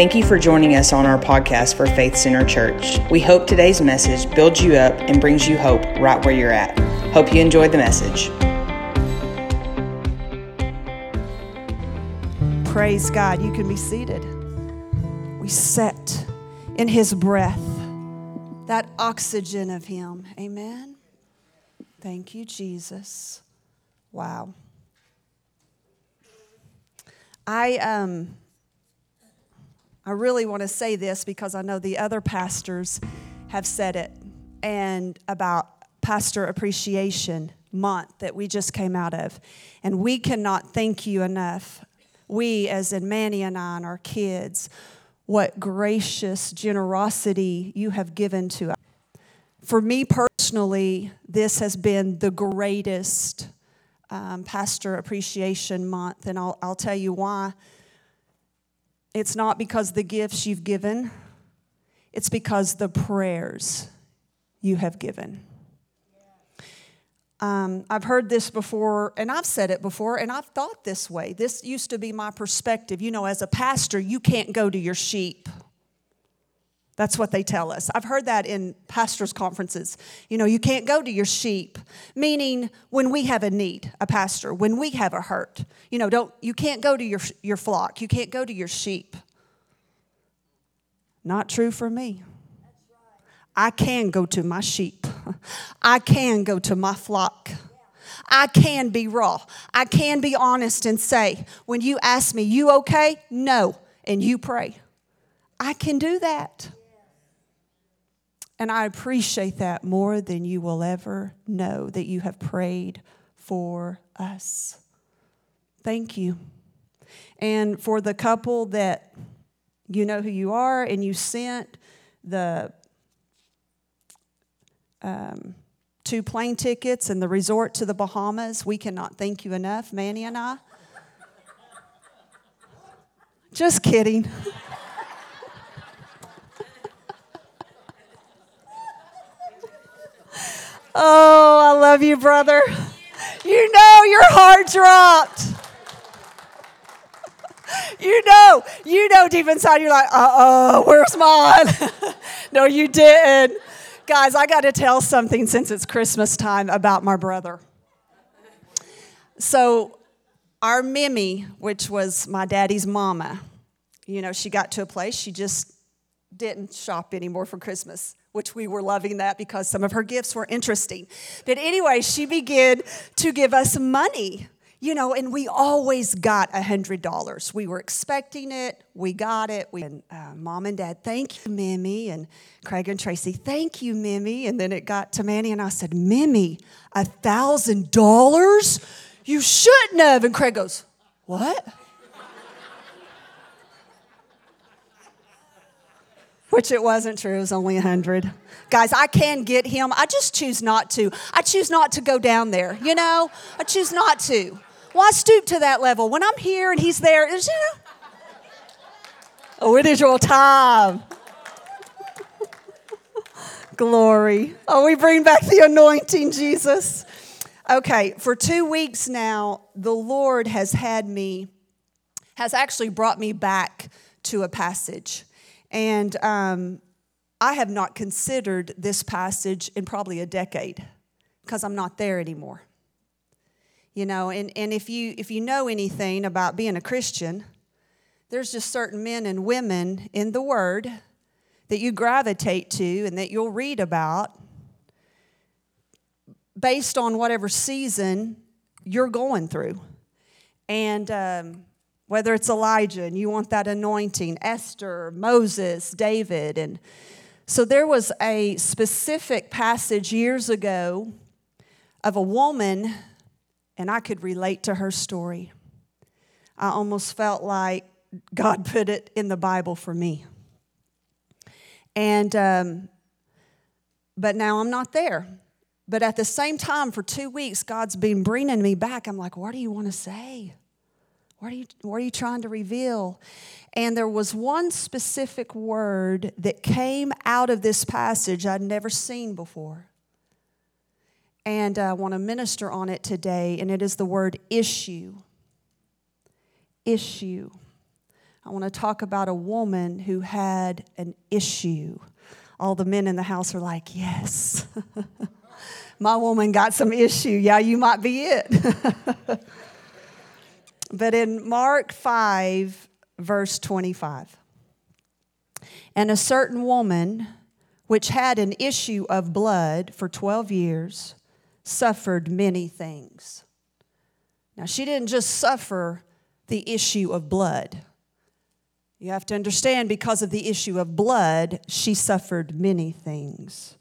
Thank you for joining us on our podcast for Faith Center Church. We hope today's message builds you up and brings you hope right where you're at. Hope you enjoyed the message. Praise God. You can be seated. We set in His breath, that oxygen of Him. Amen. Thank you, Jesus. Wow. I um I really want to say this because I know the other pastors have said it and about pastor appreciation month that we just came out of. And we cannot thank you enough. We as in Manny and I and our kids, what gracious generosity you have given to us. For me personally, this has been the greatest um, Pastor Appreciation Month, and I'll, I'll tell you why. It's not because the gifts you've given, it's because the prayers you have given. Um, I've heard this before, and I've said it before, and I've thought this way. This used to be my perspective. You know, as a pastor, you can't go to your sheep. That's what they tell us. I've heard that in pastors' conferences. You know, you can't go to your sheep, meaning when we have a need, a pastor, when we have a hurt. You know, don't you can't go to your your flock. You can't go to your sheep. Not true for me. I can go to my sheep. I can go to my flock. I can be raw. I can be honest and say, when you ask me, you okay? No. And you pray. I can do that. And I appreciate that more than you will ever know that you have prayed for us. Thank you. And for the couple that you know who you are and you sent the um, two plane tickets and the resort to the Bahamas, we cannot thank you enough, Manny and I. Just kidding. Oh, I love you, brother. You know your heart dropped. You know, you know deep inside you're like, uh oh, where's mine? no, you didn't. Guys, I got to tell something since it's Christmas time about my brother. So, our Mimi, which was my daddy's mama, you know, she got to a place she just didn't shop anymore for Christmas which we were loving that because some of her gifts were interesting. But anyway, she began to give us money, you know, and we always got a $100. We were expecting it, we got it. We, and uh, mom and dad, thank you, Mimi. And Craig and Tracy, thank you, Mimi. And then it got to Manny, and I said, Mimi, a $1,000? You shouldn't have. And Craig goes, What? Which it wasn't true. It was only 100. Guys, I can get him. I just choose not to. I choose not to go down there, you know? I choose not to. Why stoop to that level? When I'm here and he's there, you know? Oh, it is your time. Glory. Oh, we bring back the anointing, Jesus. Okay, for two weeks now, the Lord has had me, has actually brought me back to a passage and um, I have not considered this passage in probably a decade because I'm not there anymore. You know, and, and if, you, if you know anything about being a Christian, there's just certain men and women in the Word that you gravitate to and that you'll read about based on whatever season you're going through. And um, whether it's Elijah and you want that anointing, Esther, Moses, David. And so there was a specific passage years ago of a woman, and I could relate to her story. I almost felt like God put it in the Bible for me. And, um, but now I'm not there. But at the same time, for two weeks, God's been bringing me back. I'm like, what do you want to say? What are you, what are you trying to reveal? And there was one specific word that came out of this passage I'd never seen before. And I want to minister on it today, and it is the word issue. Issue. I want to talk about a woman who had an issue. All the men in the house are like, Yes, my woman got some issue. Yeah, you might be it. but in Mark 5, verse 25, and a certain woman which had an issue of blood for 12 years suffered many things. Now, she didn't just suffer the issue of blood. You have to understand, because of the issue of blood, she suffered many things.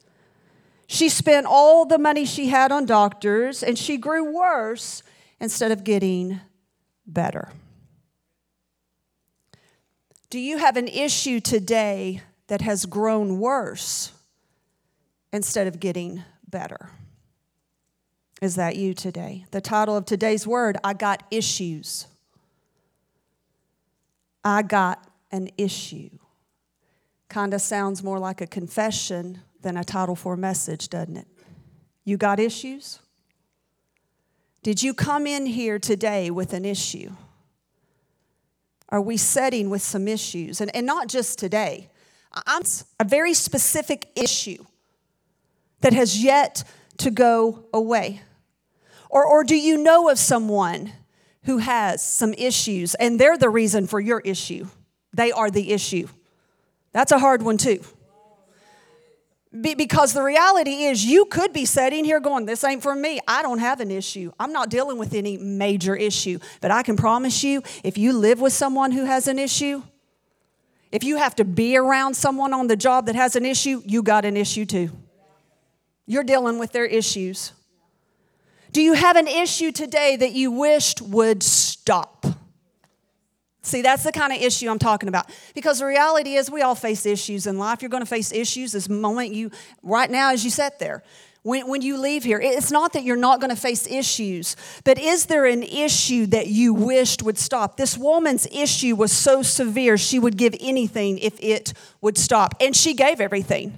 She spent all the money she had on doctors, and she grew worse instead of getting better. Do you have an issue today that has grown worse instead of getting better? Is that you today? The title of today's word I got issues. I got an issue. Kind of sounds more like a confession than a title for a message, doesn't it? You got issues? Did you come in here today with an issue? Are we setting with some issues? And, and not just today. I'm a very specific issue that has yet to go away. Or, or do you know of someone who has some issues and they're the reason for your issue? They are the issue. That's a hard one, too. Be- because the reality is, you could be sitting here going, This ain't for me. I don't have an issue. I'm not dealing with any major issue. But I can promise you, if you live with someone who has an issue, if you have to be around someone on the job that has an issue, you got an issue too. You're dealing with their issues. Do you have an issue today that you wished would stop? See, that's the kind of issue I'm talking about. Because the reality is, we all face issues in life. You're going to face issues this moment you, right now, as you sit there. When, when you leave here, it's not that you're not going to face issues, but is there an issue that you wished would stop? This woman's issue was so severe, she would give anything if it would stop. And she gave everything.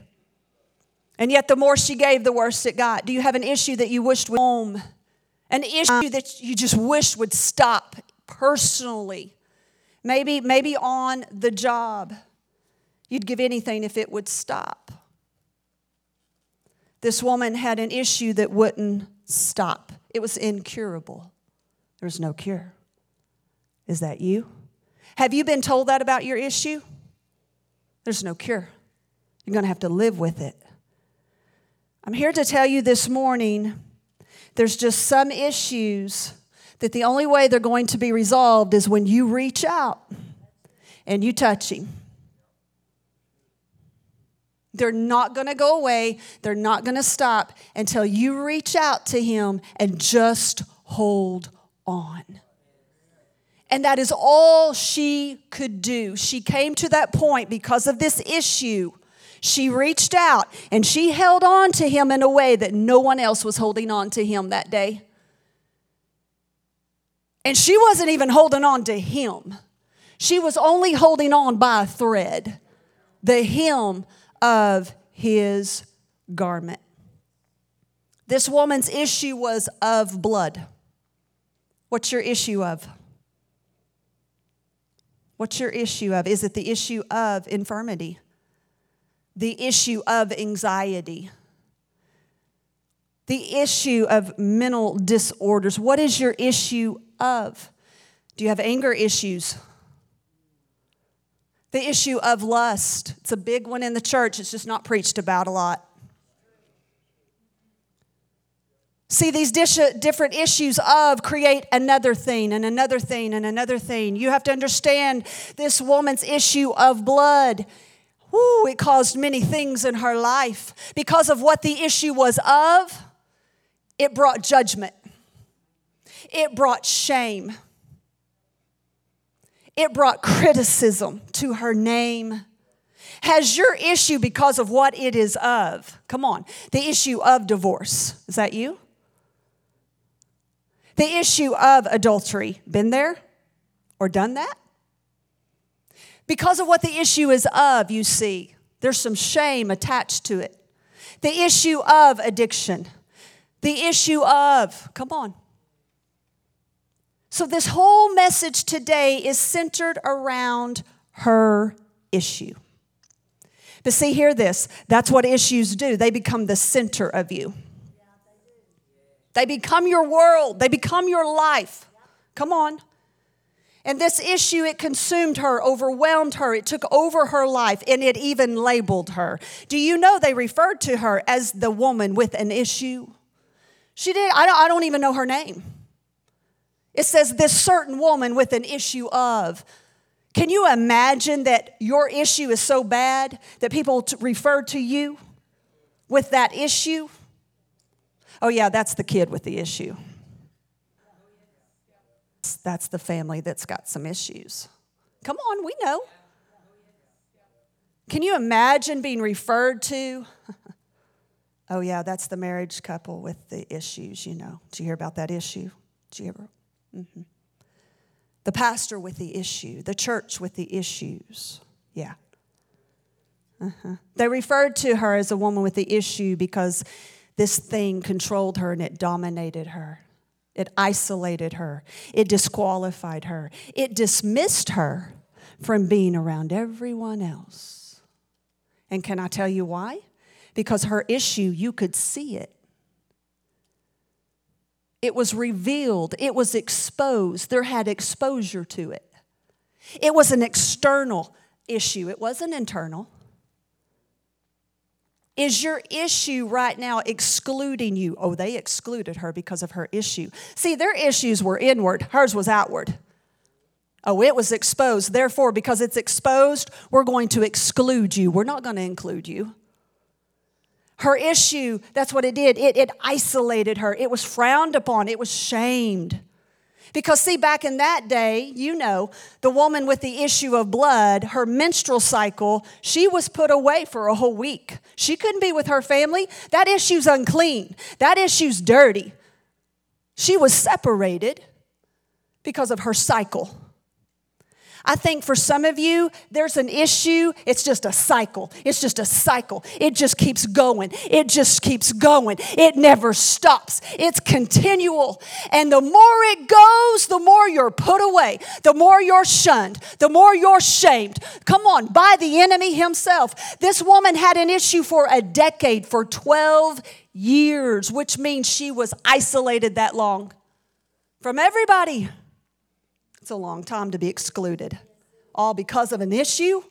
And yet, the more she gave, the worse it got. Do you have an issue that you wished would home? An issue that you just wished would stop personally? Maybe, maybe on the job. You'd give anything if it would stop. This woman had an issue that wouldn't stop, it was incurable. There's no cure. Is that you? Have you been told that about your issue? There's no cure. You're going to have to live with it. I'm here to tell you this morning there's just some issues that the only way they're going to be resolved is when you reach out and you touch Him. They're not going to go away. They're not going to stop until you reach out to Him and just hold on. And that is all she could do. She came to that point because of this issue. She reached out and she held on to him in a way that no one else was holding on to him that day. And she wasn't even holding on to him, she was only holding on by a thread the hem of his garment. This woman's issue was of blood. What's your issue of? What's your issue of? Is it the issue of infirmity? The issue of anxiety? The issue of mental disorders? What is your issue of? Do you have anger issues? The issue of lust. It's a big one in the church, it's just not preached about a lot. See, these uh, different issues of create another thing and another thing and another thing. You have to understand this woman's issue of blood. Ooh, it caused many things in her life. Because of what the issue was of, it brought judgment, it brought shame, it brought criticism to her name. Has your issue because of what it is of? Come on, the issue of divorce. Is that you? The issue of adultery. Been there or done that? Because of what the issue is of, you see, there's some shame attached to it. The issue of addiction. The issue of, come on, So, this whole message today is centered around her issue. But see, hear this that's what issues do. They become the center of you, they become your world, they become your life. Come on. And this issue, it consumed her, overwhelmed her, it took over her life, and it even labeled her. Do you know they referred to her as the woman with an issue? She did, I don't, I don't even know her name. It says this certain woman with an issue of. Can you imagine that your issue is so bad that people t- refer to you with that issue? Oh, yeah, that's the kid with the issue. That's the family that's got some issues. Come on, we know. Can you imagine being referred to? oh, yeah, that's the marriage couple with the issues, you know. Did you hear about that issue? Did you ever? Mm-hmm. The pastor with the issue, the church with the issues. Yeah. Uh-huh. They referred to her as a woman with the issue because this thing controlled her and it dominated her. It isolated her. It disqualified her. It dismissed her from being around everyone else. And can I tell you why? Because her issue, you could see it. It was revealed, it was exposed, there had exposure to it. It was an external issue, it wasn't internal. Is your issue right now excluding you? Oh, they excluded her because of her issue. See, their issues were inward, hers was outward. Oh, it was exposed. Therefore, because it's exposed, we're going to exclude you. We're not going to include you. Her issue, that's what it did. It, it isolated her. It was frowned upon. It was shamed. Because, see, back in that day, you know, the woman with the issue of blood, her menstrual cycle, she was put away for a whole week. She couldn't be with her family. That issue's unclean, that issue's dirty. She was separated because of her cycle. I think for some of you, there's an issue. It's just a cycle. It's just a cycle. It just keeps going. It just keeps going. It never stops. It's continual. And the more it goes, the more you're put away, the more you're shunned, the more you're shamed. Come on, by the enemy himself. This woman had an issue for a decade, for 12 years, which means she was isolated that long from everybody. A long time to be excluded, all because of an issue.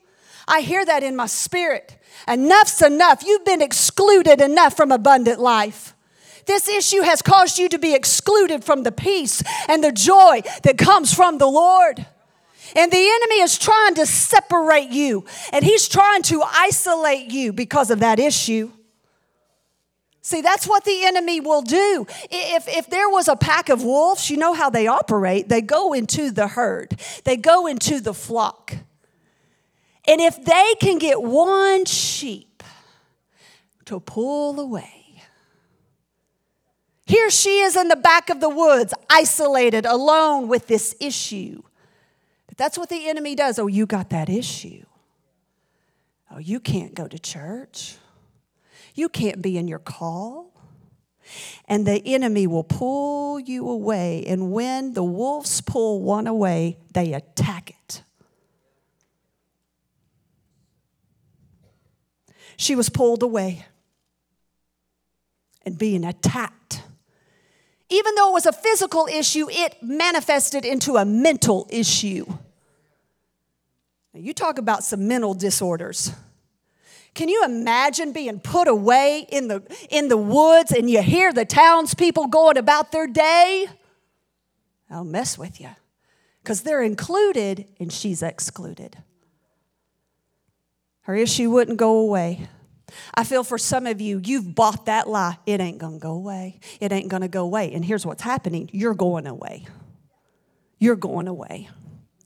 I hear that in my spirit. Enough's enough. You've been excluded enough from abundant life. This issue has caused you to be excluded from the peace and the joy that comes from the Lord. And the enemy is trying to separate you, and he's trying to isolate you because of that issue. See, that's what the enemy will do. If, if there was a pack of wolves, you know how they operate. They go into the herd, they go into the flock. And if they can get one sheep to pull away, here she is in the back of the woods, isolated, alone with this issue. But that's what the enemy does. Oh, you got that issue. Oh, you can't go to church. You can't be in your call. And the enemy will pull you away. And when the wolves pull one away, they attack it. She was pulled away and being attacked. Even though it was a physical issue, it manifested into a mental issue. Now, you talk about some mental disorders. Can you imagine being put away in the, in the woods and you hear the townspeople going about their day? I'll mess with you because they're included and she's excluded. Her issue wouldn't go away. I feel for some of you, you've bought that lie. It ain't gonna go away. It ain't gonna go away. And here's what's happening you're going away. You're going away.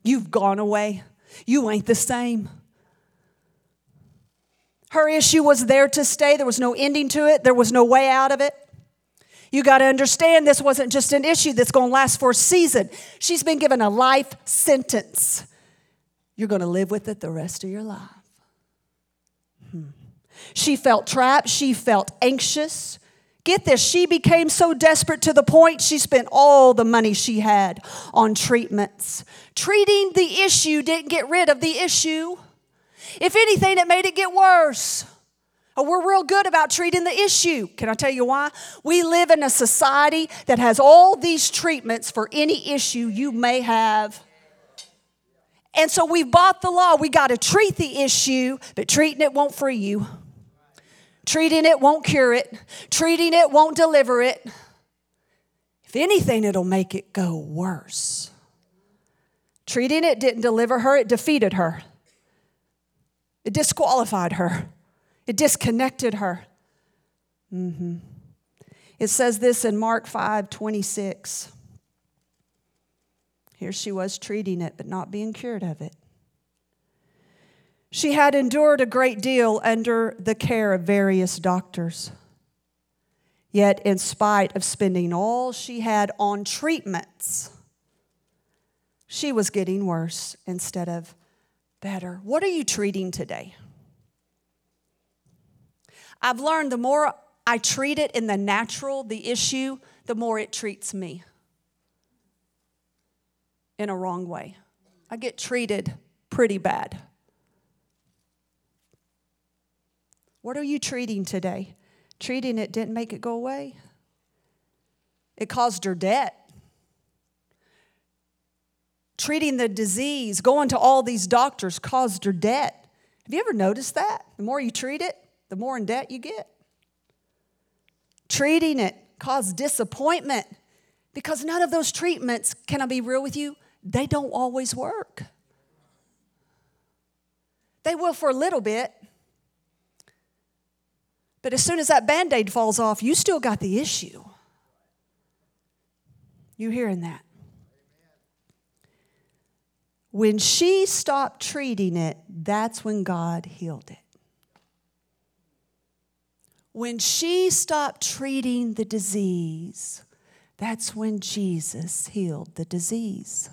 You've gone away. You ain't the same. Her issue was there to stay. There was no ending to it, there was no way out of it. You got to understand this wasn't just an issue that's going to last for a season. She's been given a life sentence. You're going to live with it the rest of your life. Hmm. She felt trapped. She felt anxious. Get this, she became so desperate to the point she spent all the money she had on treatments. Treating the issue didn't get rid of the issue. If anything, it made it get worse. Oh, we're real good about treating the issue. Can I tell you why? We live in a society that has all these treatments for any issue you may have. And so we've bought the law. We got to treat the issue, but treating it won't free you. Treating it won't cure it. Treating it won't deliver it. If anything, it'll make it go worse. Treating it didn't deliver her, it defeated her. It disqualified her. It disconnected her. Mm-hmm. It says this in Mark 5 26. Here she was treating it, but not being cured of it. She had endured a great deal under the care of various doctors. Yet, in spite of spending all she had on treatments, she was getting worse instead of better. What are you treating today? I've learned the more I treat it in the natural, the issue, the more it treats me in a wrong way. I get treated pretty bad. What are you treating today? Treating it didn't make it go away. It caused her debt. Treating the disease, going to all these doctors caused her debt. Have you ever noticed that? The more you treat it, the more in debt you get. Treating it caused disappointment because none of those treatments, can I be real with you? They don't always work. They will for a little bit, but as soon as that band aid falls off, you still got the issue. You hearing that? When she stopped treating it, that's when God healed it. When she stopped treating the disease, that's when Jesus healed the disease.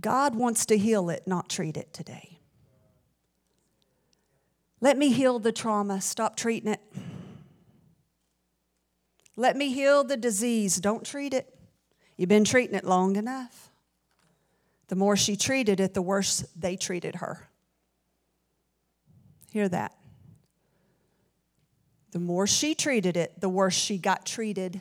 God wants to heal it, not treat it today. Let me heal the trauma. Stop treating it. Let me heal the disease. Don't treat it. You've been treating it long enough. The more she treated it, the worse they treated her. Hear that. The more she treated it, the worse she got treated.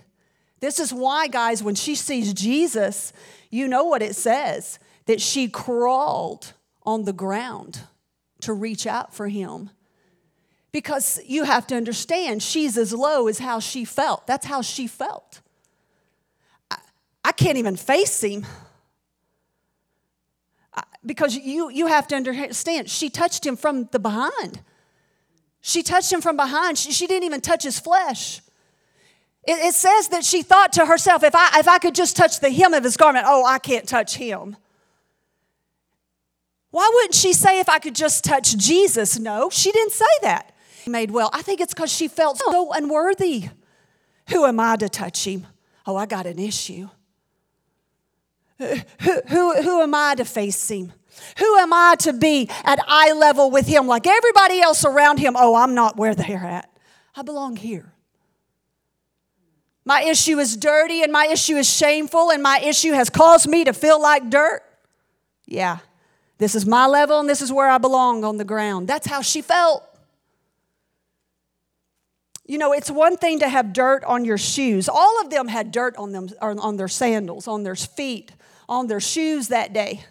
This is why, guys, when she sees Jesus, you know what it says that she crawled on the ground to reach out for him because you have to understand, she's as low as how she felt. That's how she felt. I, I can't even face him. Because you, you have to understand, she touched him from the behind. She touched him from behind. She, she didn't even touch his flesh. It, it says that she thought to herself, if I, if I could just touch the hem of his garment, oh, I can't touch him. Why wouldn't she say, if I could just touch Jesus? No, she didn't say that made well. I think it's because she felt so unworthy. Who am I to touch him? Oh, I got an issue. Who, who, who am I to face him? Who am I to be at eye level with him like everybody else around him? Oh, I'm not where they're at. I belong here. My issue is dirty and my issue is shameful and my issue has caused me to feel like dirt. Yeah, this is my level and this is where I belong on the ground. That's how she felt. You know, it's one thing to have dirt on your shoes. All of them had dirt on them, on their sandals, on their feet, on their shoes that day.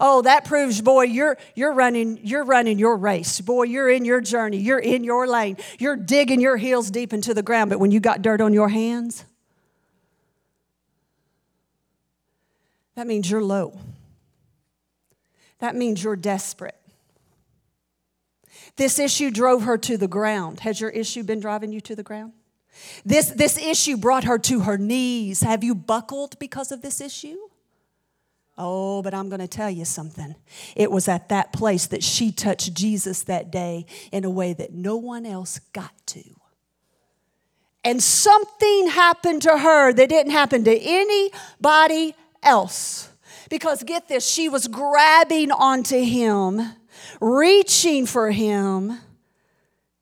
Oh, that proves, boy, you're, you're, running, you're running your race. Boy, you're in your journey. You're in your lane. You're digging your heels deep into the ground. But when you got dirt on your hands, that means you're low. That means you're desperate. This issue drove her to the ground. Has your issue been driving you to the ground? This, this issue brought her to her knees. Have you buckled because of this issue? Oh, but I'm going to tell you something. It was at that place that she touched Jesus that day in a way that no one else got to. And something happened to her that didn't happen to anybody else. Because get this, she was grabbing onto him reaching for Him.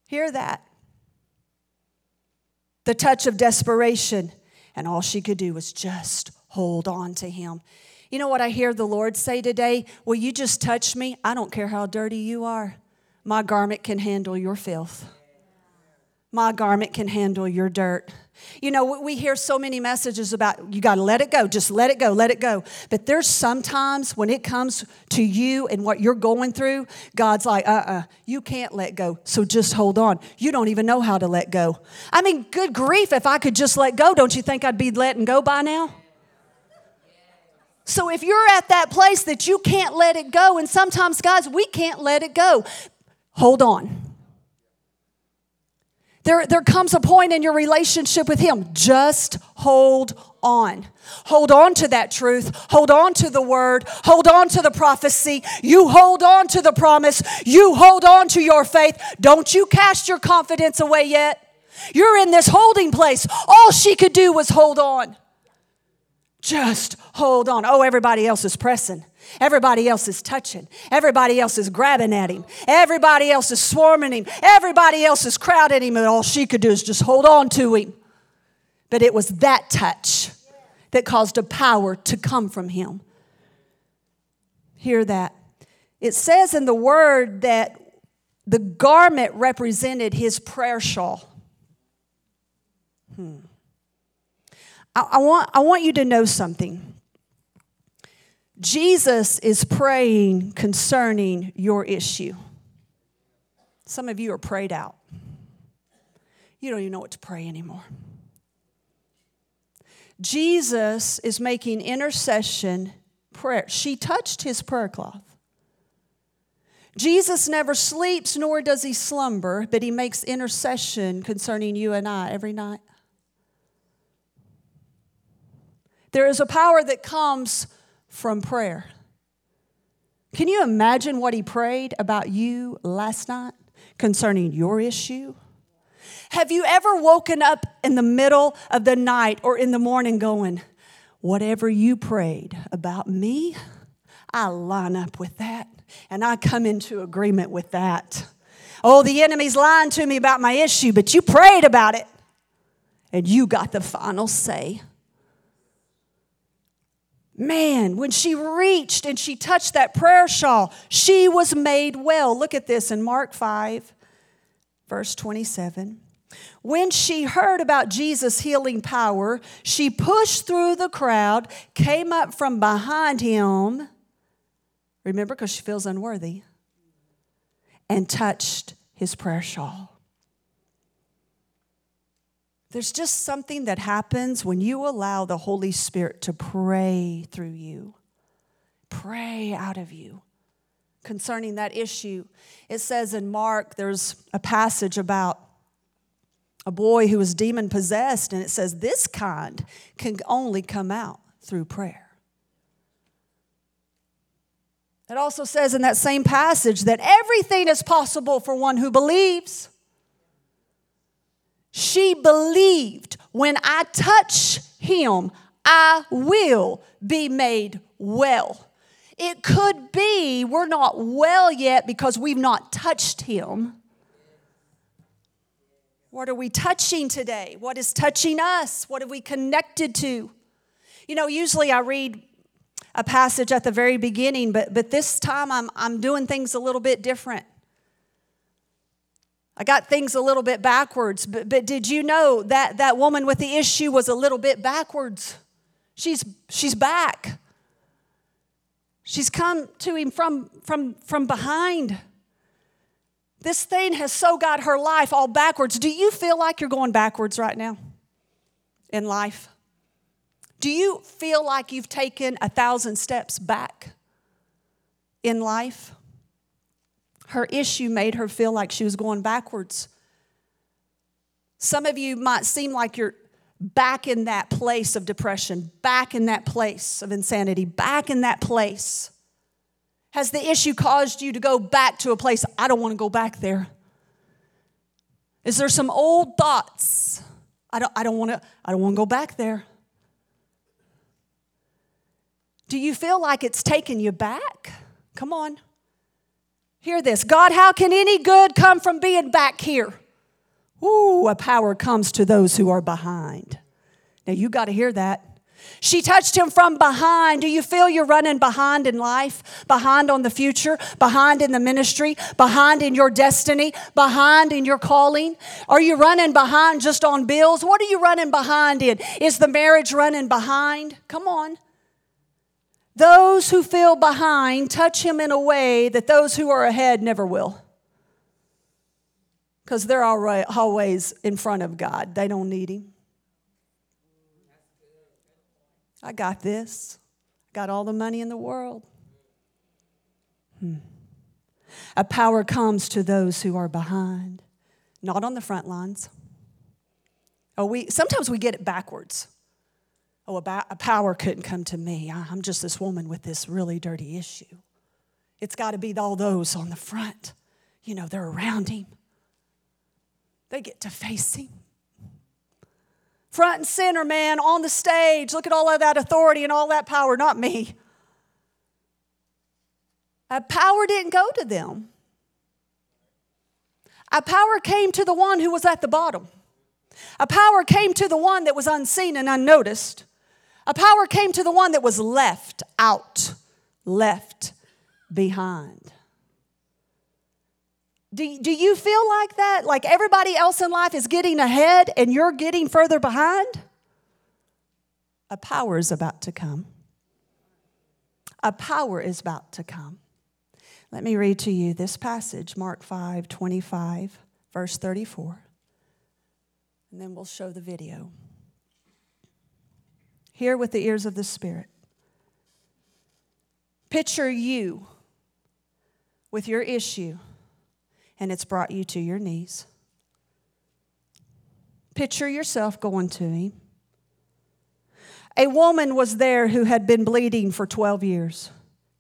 Hear that. the touch of desperation. And all she could do was just hold on to him. You know what I hear the Lord say today? Will you just touch me? I don't care how dirty you are. My garment can handle your filth. My garment can handle your dirt. You know, we hear so many messages about you got to let it go, just let it go, let it go. But there's sometimes when it comes to you and what you're going through, God's like, uh uh-uh, uh, you can't let go. So just hold on. You don't even know how to let go. I mean, good grief, if I could just let go, don't you think I'd be letting go by now? So if you're at that place that you can't let it go, and sometimes, guys, we can't let it go, hold on. There, there comes a point in your relationship with Him. Just hold on. Hold on to that truth. Hold on to the word. Hold on to the prophecy. You hold on to the promise. You hold on to your faith. Don't you cast your confidence away yet. You're in this holding place. All she could do was hold on. Just hold on. Oh, everybody else is pressing. Everybody else is touching. Everybody else is grabbing at him. Everybody else is swarming him. Everybody else is crowding him, and all she could do is just hold on to him. But it was that touch that caused a power to come from him. Hear that. It says in the word that the garment represented his prayer shawl. Hmm. I, I, want, I want you to know something. Jesus is praying concerning your issue. Some of you are prayed out. You don't even know what to pray anymore. Jesus is making intercession prayer. She touched his prayer cloth. Jesus never sleeps nor does he slumber, but he makes intercession concerning you and I every night. There is a power that comes from prayer. Can you imagine what he prayed about you last night concerning your issue? Have you ever woken up in the middle of the night or in the morning going, Whatever you prayed about me, I line up with that and I come into agreement with that. Oh, the enemy's lying to me about my issue, but you prayed about it and you got the final say. Man, when she reached and she touched that prayer shawl, she was made well. Look at this in Mark 5, verse 27. When she heard about Jesus' healing power, she pushed through the crowd, came up from behind him, remember, because she feels unworthy, and touched his prayer shawl. There's just something that happens when you allow the Holy Spirit to pray through you, pray out of you concerning that issue. It says in Mark, there's a passage about a boy who was demon possessed, and it says this kind can only come out through prayer. It also says in that same passage that everything is possible for one who believes. She believed when I touch him, I will be made well. It could be we're not well yet because we've not touched him. What are we touching today? What is touching us? What have we connected to? You know, usually I read a passage at the very beginning, but, but this time I'm, I'm doing things a little bit different. I got things a little bit backwards, but, but did you know that that woman with the issue was a little bit backwards? She's, she's back. She's come to him from, from, from behind. This thing has so got her life all backwards. Do you feel like you're going backwards right now in life? Do you feel like you've taken a thousand steps back in life? Her issue made her feel like she was going backwards. Some of you might seem like you're back in that place of depression, back in that place of insanity, back in that place. Has the issue caused you to go back to a place, I don't want to go back there? Is there some old thoughts? I don't, I don't want to, I don't want to go back there. Do you feel like it's taken you back? Come on. Hear this God, how can any good come from being back here? Ooh, a power comes to those who are behind. Now you got to hear that. She touched him from behind. Do you feel you're running behind in life? Behind on the future? Behind in the ministry? Behind in your destiny? Behind in your calling? Are you running behind just on bills? What are you running behind in? Is the marriage running behind? Come on. Those who feel behind touch him in a way that those who are ahead never will. Because they're always in front of God, they don't need him. I got this. Got all the money in the world. Hmm. A power comes to those who are behind, not on the front lines. Oh, we sometimes we get it backwards. Oh, a, power couldn't come to me. I'm just this woman with this really dirty issue. It's got to be all those on the front. You know, they're around him. They get to face him front and center, man, on the stage. Look at all of that authority and all that power, not me. A power didn't go to them. A power came to the one who was at the bottom. A power came to the one that was unseen and unnoticed. A power came to the one that was left out, left behind. Do, do you feel like that? Like everybody else in life is getting ahead and you're getting further behind? A power is about to come. A power is about to come. Let me read to you this passage, Mark 5 25, verse 34. And then we'll show the video. Hear with the ears of the Spirit. Picture you with your issue and it's brought you to your knees. Picture yourself going to him. A woman was there who had been bleeding for 12 years.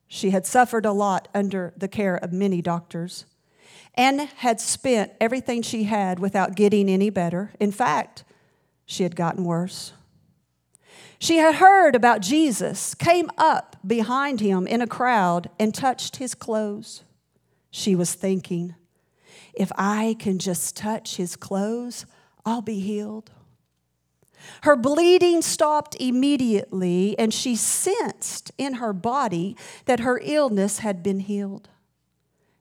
She had suffered a lot under the care of many doctors and had spent everything she had without getting any better. In fact, she had gotten worse. She had heard about Jesus, came up behind him in a crowd, and touched his clothes. She was thinking, if I can just touch his clothes, I'll be healed. Her bleeding stopped immediately, and she sensed in her body that her illness had been healed.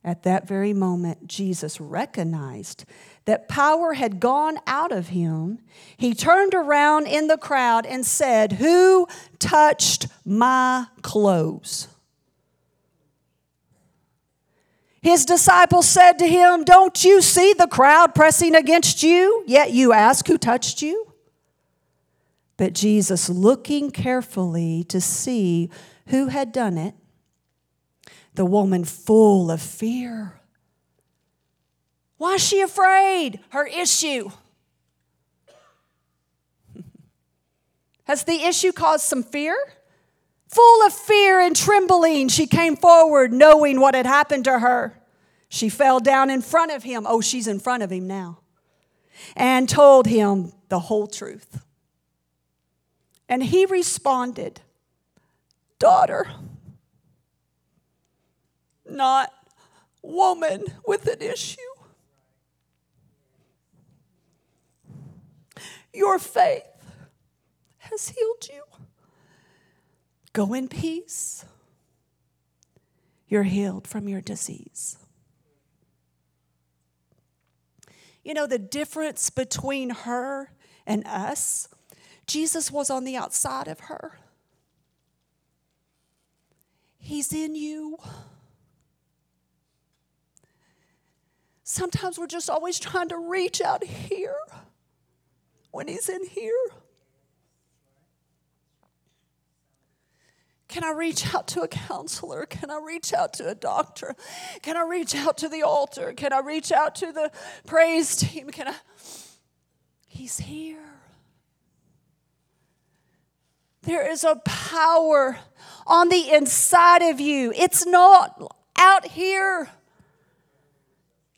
At that very moment, Jesus recognized that power had gone out of him. He turned around in the crowd and said, Who touched my clothes? His disciples said to him, Don't you see the crowd pressing against you? Yet you ask, Who touched you? But Jesus, looking carefully to see who had done it, the woman full of fear. Why is she afraid? Her issue. Has the issue caused some fear? Full of fear and trembling, she came forward, knowing what had happened to her. She fell down in front of him. Oh, she's in front of him now. And told him the whole truth. And he responded, Daughter, not woman with an issue. Your faith has healed you. Go in peace. You're healed from your disease. You know, the difference between her and us, Jesus was on the outside of her. He's in you. Sometimes we're just always trying to reach out here when He's in here. Can I reach out to a counselor? Can I reach out to a doctor? Can I reach out to the altar? Can I reach out to the praise team? Can I? He's here. There is a power on the inside of you. It's not out here.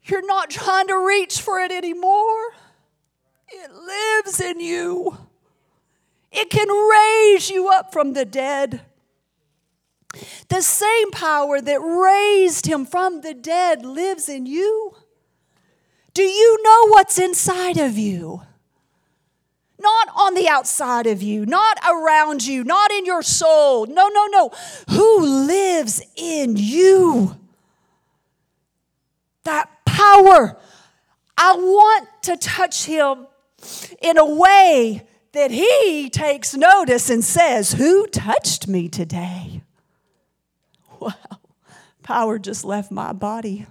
You're not trying to reach for it anymore. It lives in you. It can raise you up from the dead. The same power that raised him from the dead lives in you. Do you know what's inside of you? Not on the outside of you, not around you, not in your soul. No, no, no. Who lives in you? That power. I want to touch him in a way that he takes notice and says, Who touched me today? Wow, power just left my body.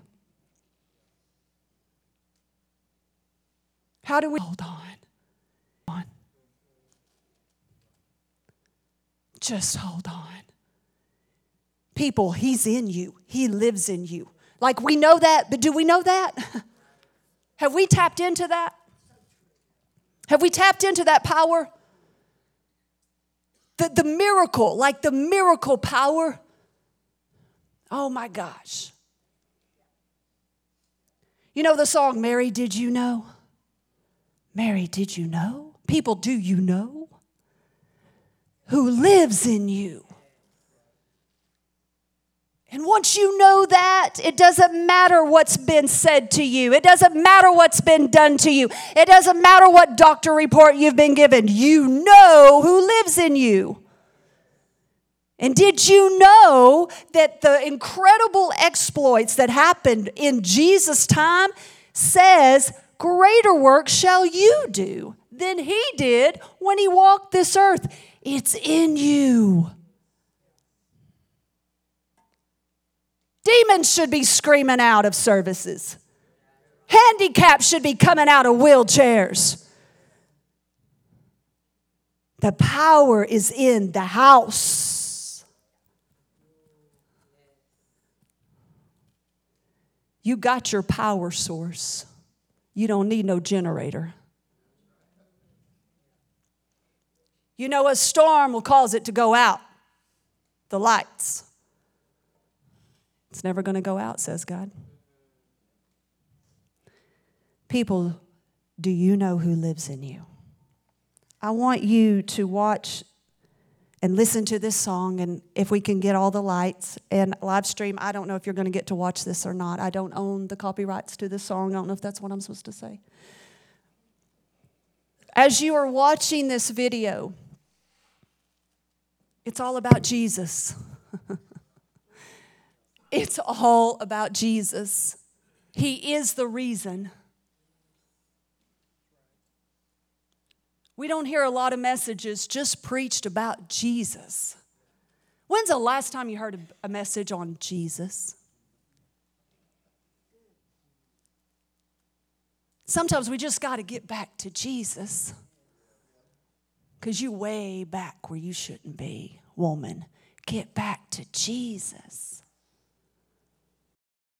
How do we hold on? on? Just hold on. People, He's in you, He lives in you. Like we know that, but do we know that? Have we tapped into that? Have we tapped into that power? The, the miracle, like the miracle power. Oh my gosh. You know the song, Mary, Did You Know? Mary, did you know? People, do you know? Who lives in you? And once you know that, it doesn't matter what's been said to you. It doesn't matter what's been done to you. It doesn't matter what doctor report you've been given. You know who lives in you. And did you know that the incredible exploits that happened in Jesus' time says, Greater work shall you do than he did when he walked this earth? It's in you. Demons should be screaming out of services. Handicaps should be coming out of wheelchairs. The power is in the house. You got your power source. You don't need no generator. You know, a storm will cause it to go out, the lights. It's never going to go out, says God. People, do you know who lives in you? I want you to watch and listen to this song, and if we can get all the lights and live stream, I don't know if you're going to get to watch this or not. I don't own the copyrights to this song. I don't know if that's what I'm supposed to say. As you are watching this video, it's all about Jesus. It's all about Jesus. He is the reason. We don't hear a lot of messages just preached about Jesus. When's the last time you heard a message on Jesus? Sometimes we just got to get back to Jesus. Because you way back where you shouldn't be, woman. Get back to Jesus.